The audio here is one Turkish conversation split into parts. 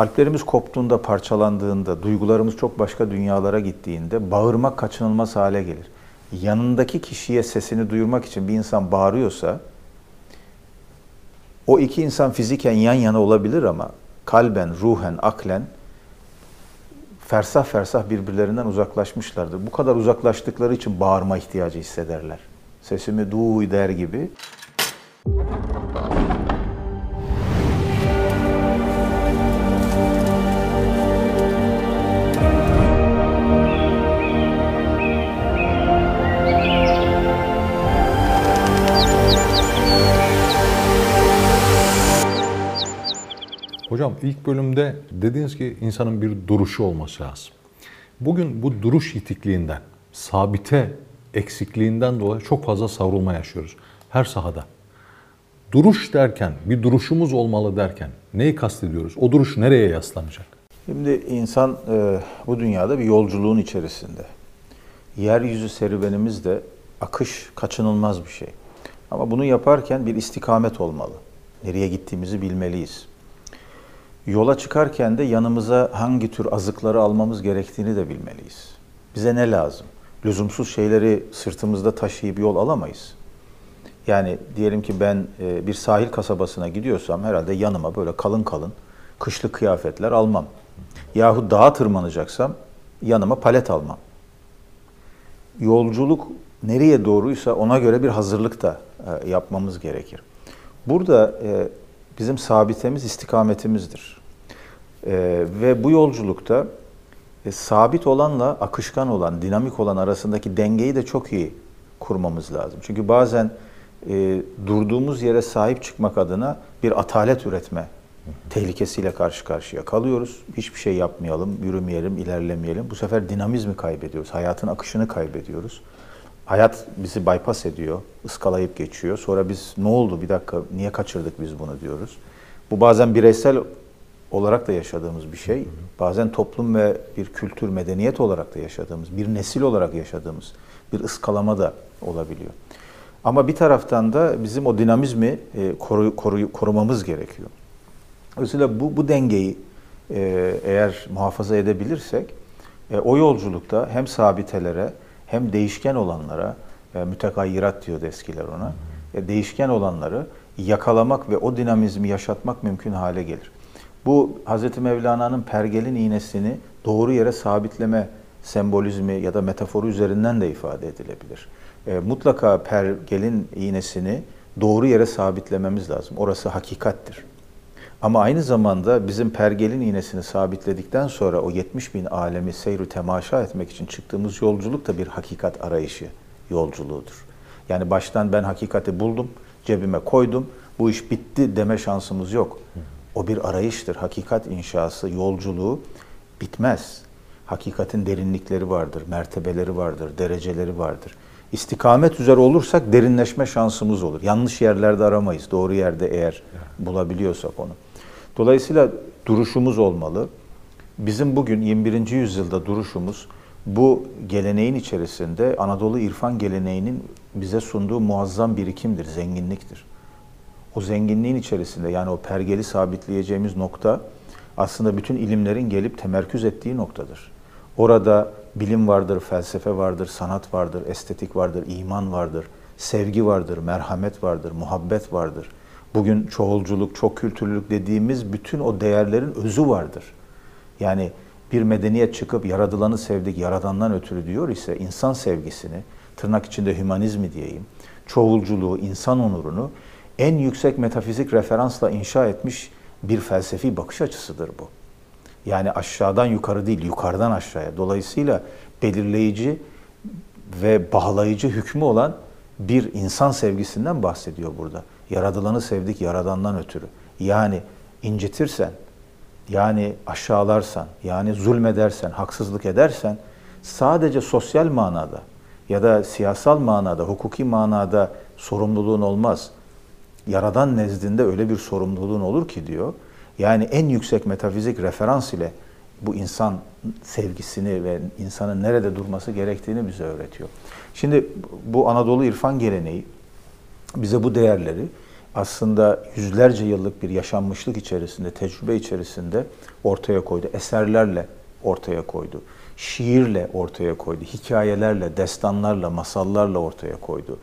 Kalplerimiz koptuğunda, parçalandığında, duygularımız çok başka dünyalara gittiğinde bağırmak kaçınılmaz hale gelir. Yanındaki kişiye sesini duyurmak için bir insan bağırıyorsa o iki insan fiziken yan yana olabilir ama kalben, ruhen, aklen fersah fersah birbirlerinden uzaklaşmışlardır. Bu kadar uzaklaştıkları için bağırma ihtiyacı hissederler. Sesimi duy der gibi. Hocam ilk bölümde dediniz ki insanın bir duruşu olması lazım. Bugün bu duruş itikliğinden, sabite eksikliğinden dolayı çok fazla savrulma yaşıyoruz her sahada. Duruş derken, bir duruşumuz olmalı derken neyi kastediyoruz? O duruş nereye yaslanacak? Şimdi insan e, bu dünyada bir yolculuğun içerisinde. Yeryüzü serüvenimiz akış kaçınılmaz bir şey. Ama bunu yaparken bir istikamet olmalı. Nereye gittiğimizi bilmeliyiz. Yola çıkarken de yanımıza hangi tür azıkları almamız gerektiğini de bilmeliyiz. Bize ne lazım? Lüzumsuz şeyleri sırtımızda taşıyıp yol alamayız. Yani diyelim ki ben e, bir sahil kasabasına gidiyorsam herhalde yanıma böyle kalın kalın kışlık kıyafetler almam. Yahut dağa tırmanacaksam yanıma palet almam. Yolculuk nereye doğruysa ona göre bir hazırlık da e, yapmamız gerekir. Burada e, bizim sabitemiz istikametimizdir. Ee, ve bu yolculukta e, sabit olanla akışkan olan, dinamik olan arasındaki dengeyi de çok iyi kurmamız lazım. Çünkü bazen e, durduğumuz yere sahip çıkmak adına bir atalet üretme tehlikesiyle karşı karşıya kalıyoruz. Hiçbir şey yapmayalım, yürümeyelim, ilerlemeyelim. Bu sefer dinamizmi kaybediyoruz, hayatın akışını kaybediyoruz. Hayat bizi bypass ediyor, ıskalayıp geçiyor. Sonra biz ne oldu bir dakika niye kaçırdık biz bunu diyoruz. Bu bazen bireysel olarak da yaşadığımız bir şey. Bazen toplum ve bir kültür, medeniyet olarak da yaşadığımız, bir nesil olarak yaşadığımız bir ıskalama da olabiliyor. Ama bir taraftan da bizim o dinamizmi e, koru, koru, korumamız gerekiyor. Dolayısıyla bu, bu dengeyi e, eğer muhafaza edebilirsek e, o yolculukta hem sabitelere hem değişken olanlara, e, mütekayyirat diyordu eskiler ona, e, değişken olanları yakalamak ve o dinamizmi yaşatmak mümkün hale gelir. Bu Hz. Mevlana'nın pergelin iğnesini doğru yere sabitleme sembolizmi ya da metaforu üzerinden de ifade edilebilir. E, mutlaka pergelin iğnesini doğru yere sabitlememiz lazım. Orası hakikattir. Ama aynı zamanda bizim pergelin iğnesini sabitledikten sonra o 70 bin alemi seyru temaşa etmek için çıktığımız yolculuk da bir hakikat arayışı yolculuğudur. Yani baştan ben hakikati buldum, cebime koydum, bu iş bitti deme şansımız yok. O bir arayıştır. Hakikat inşası, yolculuğu bitmez. Hakikatin derinlikleri vardır, mertebeleri vardır, dereceleri vardır. İstikamet üzere olursak derinleşme şansımız olur. Yanlış yerlerde aramayız. Doğru yerde eğer bulabiliyorsak onu. Dolayısıyla duruşumuz olmalı. Bizim bugün 21. yüzyılda duruşumuz bu geleneğin içerisinde Anadolu İrfan geleneğinin bize sunduğu muazzam birikimdir, zenginliktir o zenginliğin içerisinde yani o pergeli sabitleyeceğimiz nokta aslında bütün ilimlerin gelip temerküz ettiği noktadır. Orada bilim vardır, felsefe vardır, sanat vardır, estetik vardır, iman vardır, sevgi vardır, merhamet vardır, muhabbet vardır. Bugün çoğulculuk, çok kültürlülük dediğimiz bütün o değerlerin özü vardır. Yani bir medeniyet çıkıp yaradılanı sevdik, yaradandan ötürü diyor ise insan sevgisini, tırnak içinde hümanizmi diyeyim, çoğulculuğu, insan onurunu en yüksek metafizik referansla inşa etmiş bir felsefi bakış açısıdır bu. Yani aşağıdan yukarı değil, yukarıdan aşağıya. Dolayısıyla belirleyici ve bağlayıcı hükmü olan bir insan sevgisinden bahsediyor burada. Yaradılanı sevdik yaradandan ötürü. Yani incitirsen, yani aşağılarsan, yani zulmedersen, haksızlık edersen sadece sosyal manada ya da siyasal manada, hukuki manada sorumluluğun olmaz Yaradan nezdinde öyle bir sorumluluğun olur ki diyor. Yani en yüksek metafizik referans ile bu insan sevgisini ve insanın nerede durması gerektiğini bize öğretiyor. Şimdi bu Anadolu irfan geleneği bize bu değerleri aslında yüzlerce yıllık bir yaşanmışlık içerisinde, tecrübe içerisinde ortaya koydu. Eserlerle ortaya koydu. Şiirle ortaya koydu. Hikayelerle, destanlarla, masallarla ortaya koydu.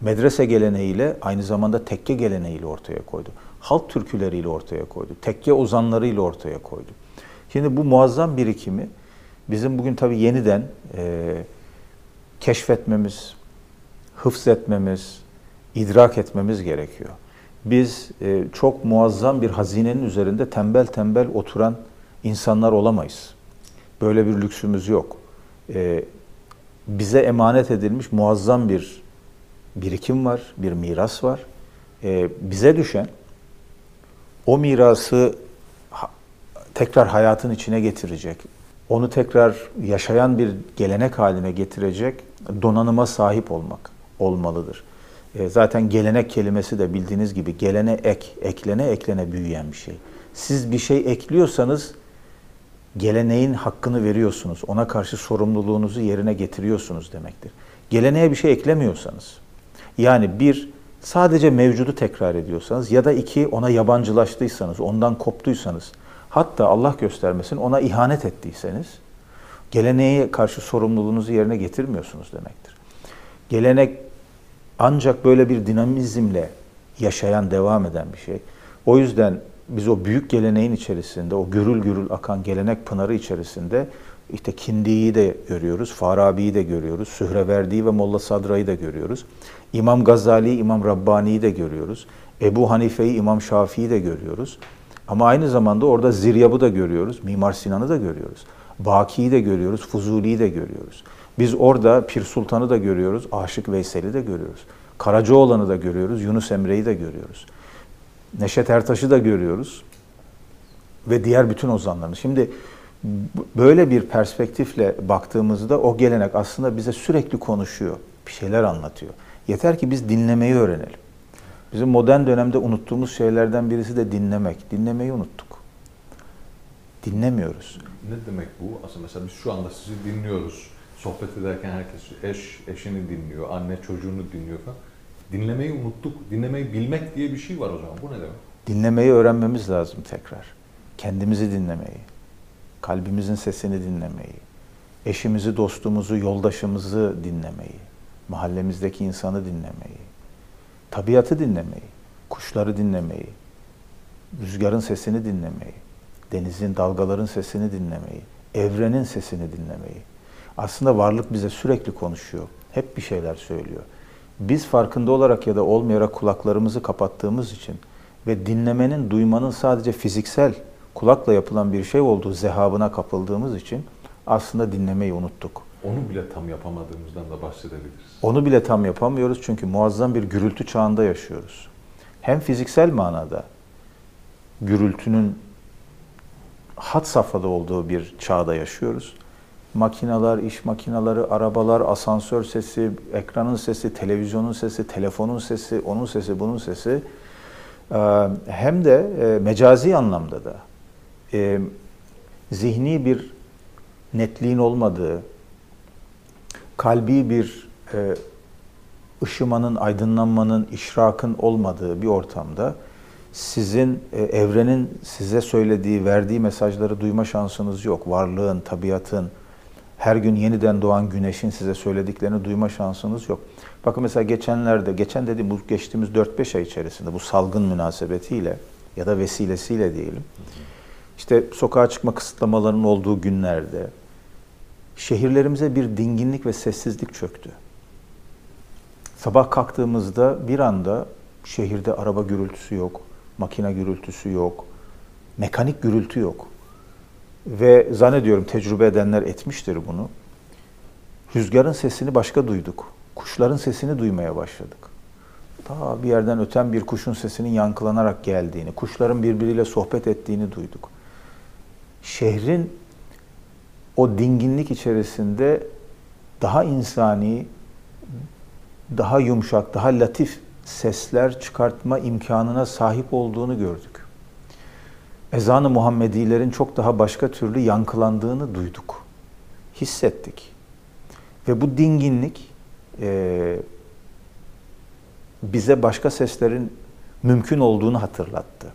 Medrese geleneğiyle aynı zamanda tekke geleneğiyle ortaya koydu. Halk türküleriyle ortaya koydu. Tekke ozanlarıyla ortaya koydu. Şimdi bu muazzam birikimi bizim bugün tabii yeniden e, keşfetmemiz, hıfz etmemiz, idrak etmemiz gerekiyor. Biz e, çok muazzam bir hazinenin üzerinde tembel tembel oturan insanlar olamayız. Böyle bir lüksümüz yok. E, bize emanet edilmiş muazzam bir birikim var, bir miras var. E, bize düşen o mirası tekrar hayatın içine getirecek, onu tekrar yaşayan bir gelenek haline getirecek donanıma sahip olmak olmalıdır. E, zaten gelenek kelimesi de bildiğiniz gibi gelene ek, eklene eklene büyüyen bir şey. Siz bir şey ekliyorsanız geleneğin hakkını veriyorsunuz. Ona karşı sorumluluğunuzu yerine getiriyorsunuz demektir. Geleneğe bir şey eklemiyorsanız, yani bir sadece mevcudu tekrar ediyorsanız ya da iki ona yabancılaştıysanız, ondan koptuysanız, hatta Allah göstermesin ona ihanet ettiyseniz, geleneğe karşı sorumluluğunuzu yerine getirmiyorsunuz demektir. Gelenek ancak böyle bir dinamizmle yaşayan, devam eden bir şey. O yüzden biz o büyük geleneğin içerisinde, o gürül gürül akan gelenek pınarı içerisinde işte Kindi'yi de görüyoruz, Farabi'yi de görüyoruz, Sühreverdi'yi ve Molla Sadra'yı da görüyoruz. İmam Gazali, İmam Rabbani'yi de görüyoruz. Ebu Hanife'yi, İmam Şafii'yi de görüyoruz. Ama aynı zamanda orada Ziryab'ı da görüyoruz, Mimar Sinan'ı da görüyoruz. Baki'yi de görüyoruz, Fuzuli'yi de görüyoruz. Biz orada Pir Sultan'ı da görüyoruz, Aşık Veysel'i de görüyoruz. Karacaoğlan'ı da görüyoruz, Yunus Emre'yi de görüyoruz. Neşet Ertaş'ı da görüyoruz ve diğer bütün ozanlarını. Şimdi böyle bir perspektifle baktığımızda o gelenek aslında bize sürekli konuşuyor, bir şeyler anlatıyor. Yeter ki biz dinlemeyi öğrenelim. Bizim modern dönemde unuttuğumuz şeylerden birisi de dinlemek. Dinlemeyi unuttuk. Dinlemiyoruz. Ne demek bu? Aslında mesela biz şu anda sizi dinliyoruz. Sohbet ederken herkes eş eşini dinliyor, anne çocuğunu dinliyor falan. Dinlemeyi unuttuk. Dinlemeyi bilmek diye bir şey var o zaman. Bu ne demek? Dinlemeyi öğrenmemiz lazım tekrar. Kendimizi dinlemeyi, kalbimizin sesini dinlemeyi, eşimizi, dostumuzu, yoldaşımızı dinlemeyi, mahallemizdeki insanı dinlemeyi, tabiatı dinlemeyi, kuşları dinlemeyi, rüzgarın sesini dinlemeyi, denizin, dalgaların sesini dinlemeyi, evrenin sesini dinlemeyi. Aslında varlık bize sürekli konuşuyor. Hep bir şeyler söylüyor. Biz farkında olarak ya da olmayarak kulaklarımızı kapattığımız için ve dinlemenin, duymanın sadece fiziksel kulakla yapılan bir şey olduğu zehabına kapıldığımız için aslında dinlemeyi unuttuk. Onu bile tam yapamadığımızdan da bahsedebiliriz. Onu bile tam yapamıyoruz çünkü muazzam bir gürültü çağında yaşıyoruz. Hem fiziksel manada gürültünün hat safhada olduğu bir çağda yaşıyoruz. Makinalar, iş makinaları, arabalar, asansör sesi, ekranın sesi, televizyonun sesi, telefonun sesi, onun sesi, bunun sesi hem de mecazi anlamda da zihni bir netliğin olmadığı, kalbi bir ışımanın, aydınlanmanın, işrakın olmadığı bir ortamda sizin evrenin size söylediği, verdiği mesajları duyma şansınız yok. Varlığın, tabiatın, her gün yeniden doğan güneşin size söylediklerini duyma şansınız yok. Bakın mesela geçenlerde, geçen dediğim bu geçtiğimiz 4-5 ay içerisinde bu salgın münasebetiyle ya da vesilesiyle diyelim. İşte sokağa çıkma kısıtlamalarının olduğu günlerde şehirlerimize bir dinginlik ve sessizlik çöktü. Sabah kalktığımızda bir anda şehirde araba gürültüsü yok, makine gürültüsü yok, mekanik gürültü yok. Ve zannediyorum tecrübe edenler etmiştir bunu. Rüzgarın sesini başka duyduk. Kuşların sesini duymaya başladık. Ta bir yerden öten bir kuşun sesinin yankılanarak geldiğini, kuşların birbiriyle sohbet ettiğini duyduk. Şehrin o dinginlik içerisinde daha insani, daha yumuşak, daha latif sesler çıkartma imkanına sahip olduğunu gördük ezanı Muhammedilerin çok daha başka türlü yankılandığını duyduk, hissettik. Ve bu dinginlik e, bize başka seslerin mümkün olduğunu hatırlattı.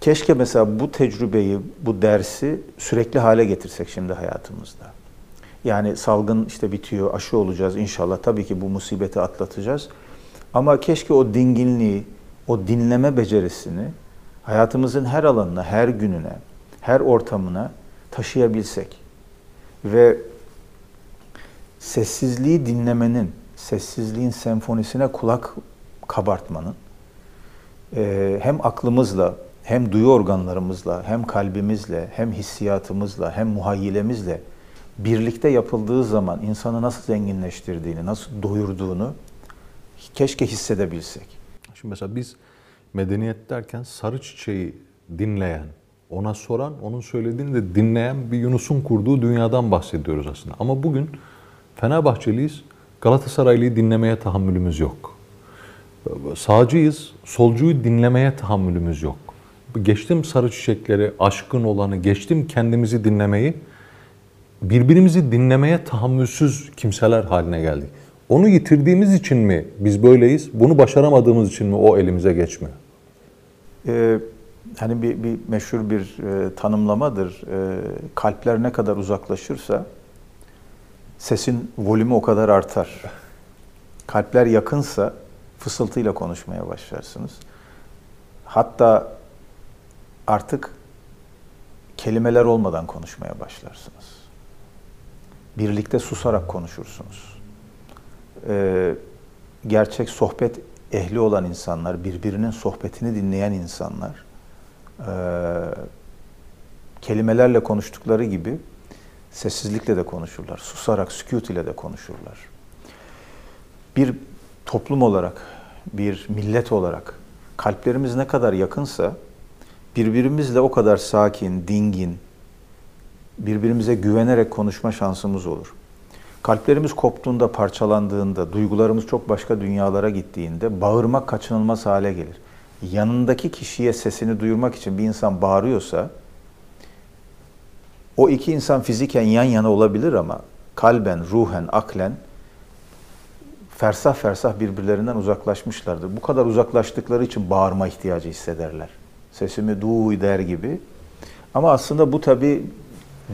Keşke mesela bu tecrübeyi, bu dersi sürekli hale getirsek şimdi hayatımızda. Yani salgın işte bitiyor, aşı olacağız inşallah. Tabii ki bu musibeti atlatacağız. Ama keşke o dinginliği, o dinleme becerisini hayatımızın her alanına, her gününe, her ortamına taşıyabilsek. Ve sessizliği dinlemenin, sessizliğin senfonisine kulak kabartmanın e, hem aklımızla, hem duyu organlarımızla, hem kalbimizle, hem hissiyatımızla, hem muhayyilemizle birlikte yapıldığı zaman insanı nasıl zenginleştirdiğini, nasıl doyurduğunu keşke hissedebilsek. Şimdi mesela biz medeniyet derken sarı çiçeği dinleyen, ona soran, onun söylediğini de dinleyen bir Yunus'un kurduğu dünyadan bahsediyoruz aslında. Ama bugün Fenerbahçeliyiz, Galatasaraylıyı dinlemeye tahammülümüz yok. Sağcıyız, solcuyu dinlemeye tahammülümüz yok. Geçtim sarı çiçekleri, aşkın olanı, geçtim kendimizi dinlemeyi, birbirimizi dinlemeye tahammülsüz kimseler haline geldik. Onu yitirdiğimiz için mi biz böyleyiz? Bunu başaramadığımız için mi o elimize geçmiyor? Ee, hani bir, bir meşhur bir e, tanımlamadır. E, kalpler ne kadar uzaklaşırsa sesin volümü o kadar artar. Kalpler yakınsa fısıltıyla konuşmaya başlarsınız. Hatta artık kelimeler olmadan konuşmaya başlarsınız. Birlikte susarak konuşursunuz. Ee, gerçek sohbet ehli olan insanlar, birbirinin sohbetini dinleyen insanlar, e, kelimelerle konuştukları gibi sessizlikle de konuşurlar. Susarak, sükut ile de konuşurlar. Bir toplum olarak, bir millet olarak kalplerimiz ne kadar yakınsa birbirimizle o kadar sakin, dingin, birbirimize güvenerek konuşma şansımız olur. Kalplerimiz koptuğunda, parçalandığında, duygularımız çok başka dünyalara gittiğinde bağırmak kaçınılmaz hale gelir. Yanındaki kişiye sesini duyurmak için bir insan bağırıyorsa o iki insan fiziken yan yana olabilir ama kalben, ruhen, aklen fersah fersah birbirlerinden uzaklaşmışlardır. Bu kadar uzaklaştıkları için bağırma ihtiyacı hissederler. Sesimi duy der gibi. Ama aslında bu tabi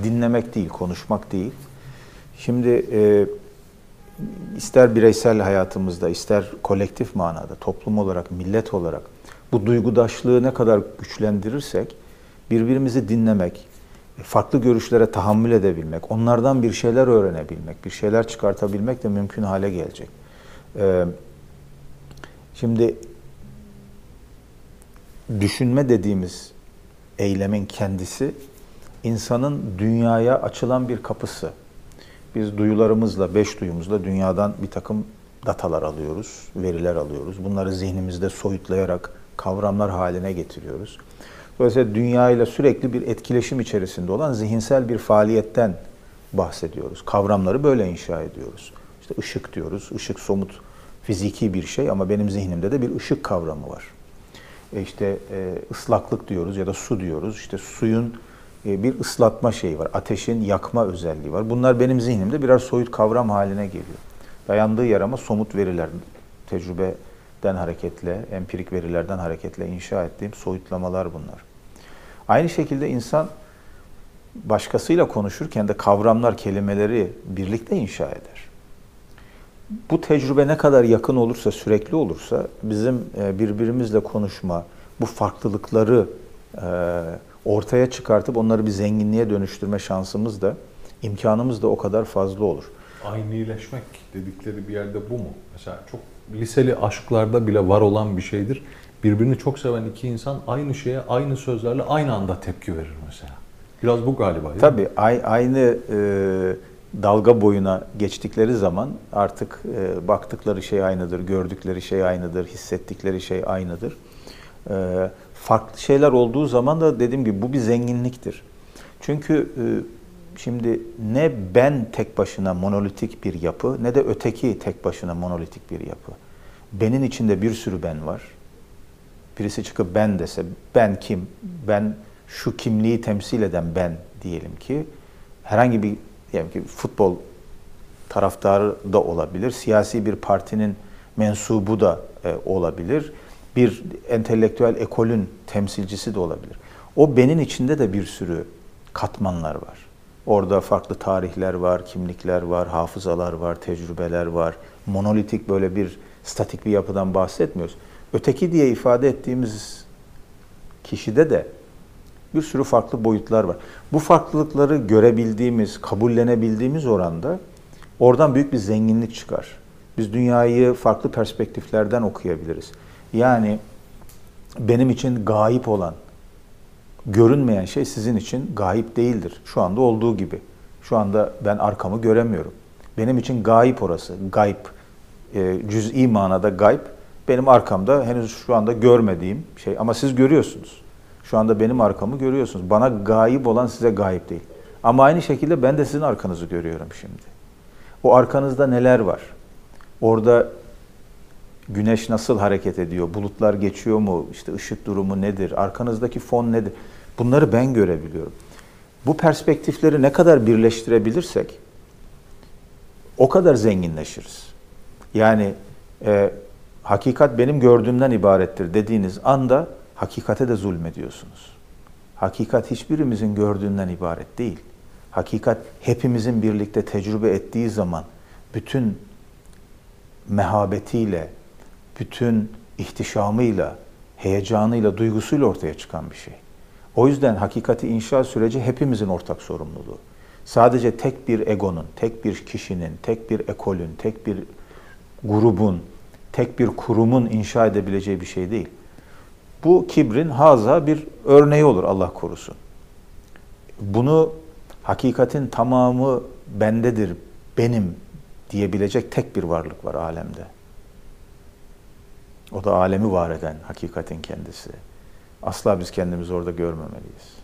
dinlemek değil, konuşmak değil. Şimdi e, ister bireysel hayatımızda, ister kolektif manada, toplum olarak, millet olarak bu duygudaşlığı ne kadar güçlendirirsek birbirimizi dinlemek, farklı görüşlere tahammül edebilmek, onlardan bir şeyler öğrenebilmek, bir şeyler çıkartabilmek de mümkün hale gelecek. Ee, şimdi düşünme dediğimiz eylemin kendisi insanın dünyaya açılan bir kapısı. Biz duyularımızla, beş duyumuzla dünyadan bir takım datalar alıyoruz, veriler alıyoruz. Bunları zihnimizde soyutlayarak kavramlar haline getiriyoruz. Dolayısıyla dünya ile sürekli bir etkileşim içerisinde olan zihinsel bir faaliyetten bahsediyoruz. Kavramları böyle inşa ediyoruz. İşte ışık diyoruz. Işık somut fiziki bir şey ama benim zihnimde de bir ışık kavramı var. E işte e, ıslaklık diyoruz ya da su diyoruz. İşte suyun bir ıslatma şeyi var. Ateşin yakma özelliği var. Bunlar benim zihnimde birer soyut kavram haline geliyor. Dayandığı yer ama somut veriler, tecrübeden hareketle, empirik verilerden hareketle inşa ettiğim soyutlamalar bunlar. Aynı şekilde insan başkasıyla konuşurken de kavramlar, kelimeleri birlikte inşa eder. Bu tecrübe ne kadar yakın olursa, sürekli olursa bizim e, birbirimizle konuşma, bu farklılıkları e, ortaya çıkartıp onları bir zenginliğe dönüştürme şansımız da, imkanımız da o kadar fazla olur. Aynileşmek dedikleri bir yerde bu mu? Mesela çok liseli aşklarda bile var olan bir şeydir birbirini çok seven iki insan aynı şeye aynı sözlerle aynı anda tepki verir mesela. Biraz bu galiba. Tabii aynı e, dalga boyuna geçtikleri zaman artık e, baktıkları şey aynıdır, gördükleri şey aynıdır, hissettikleri şey aynıdır. E, farklı şeyler olduğu zaman da dediğim gibi bu bir zenginliktir. Çünkü e, şimdi ne ben tek başına monolitik bir yapı ne de öteki tek başına monolitik bir yapı. Benin içinde bir sürü ben var birisi çıkıp ben dese, ben kim, ben şu kimliği temsil eden ben diyelim ki, herhangi bir diyelim ki futbol taraftarı da olabilir, siyasi bir partinin mensubu da e, olabilir, bir entelektüel ekolün temsilcisi de olabilir. O benin içinde de bir sürü katmanlar var. Orada farklı tarihler var, kimlikler var, hafızalar var, tecrübeler var. Monolitik böyle bir statik bir yapıdan bahsetmiyoruz. Öteki diye ifade ettiğimiz kişide de bir sürü farklı boyutlar var. Bu farklılıkları görebildiğimiz, kabullenebildiğimiz oranda oradan büyük bir zenginlik çıkar. Biz dünyayı farklı perspektiflerden okuyabiliriz. Yani benim için gayip olan, görünmeyen şey sizin için gayip değildir. Şu anda olduğu gibi. Şu anda ben arkamı göremiyorum. Benim için gayip orası. Gayb, e, cüz'i manada gayb. Benim arkamda henüz şu anda görmediğim şey. Ama siz görüyorsunuz. Şu anda benim arkamı görüyorsunuz. Bana gayip olan size gayip değil. Ama aynı şekilde ben de sizin arkanızı görüyorum şimdi. O arkanızda neler var? Orada güneş nasıl hareket ediyor? Bulutlar geçiyor mu? İşte ışık durumu nedir? Arkanızdaki fon nedir? Bunları ben görebiliyorum. Bu perspektifleri ne kadar birleştirebilirsek o kadar zenginleşiriz. Yani e, hakikat benim gördüğümden ibarettir dediğiniz anda hakikate de zulmediyorsunuz. Hakikat hiçbirimizin gördüğünden ibaret değil. Hakikat hepimizin birlikte tecrübe ettiği zaman bütün mehabetiyle, bütün ihtişamıyla, heyecanıyla, duygusuyla ortaya çıkan bir şey. O yüzden hakikati inşa süreci hepimizin ortak sorumluluğu. Sadece tek bir egonun, tek bir kişinin, tek bir ekolün, tek bir grubun, tek bir kurumun inşa edebileceği bir şey değil. Bu kibrin haza bir örneği olur Allah korusun. Bunu hakikatin tamamı bendedir, benim diyebilecek tek bir varlık var alemde. O da alemi var eden hakikatin kendisi. Asla biz kendimizi orada görmemeliyiz.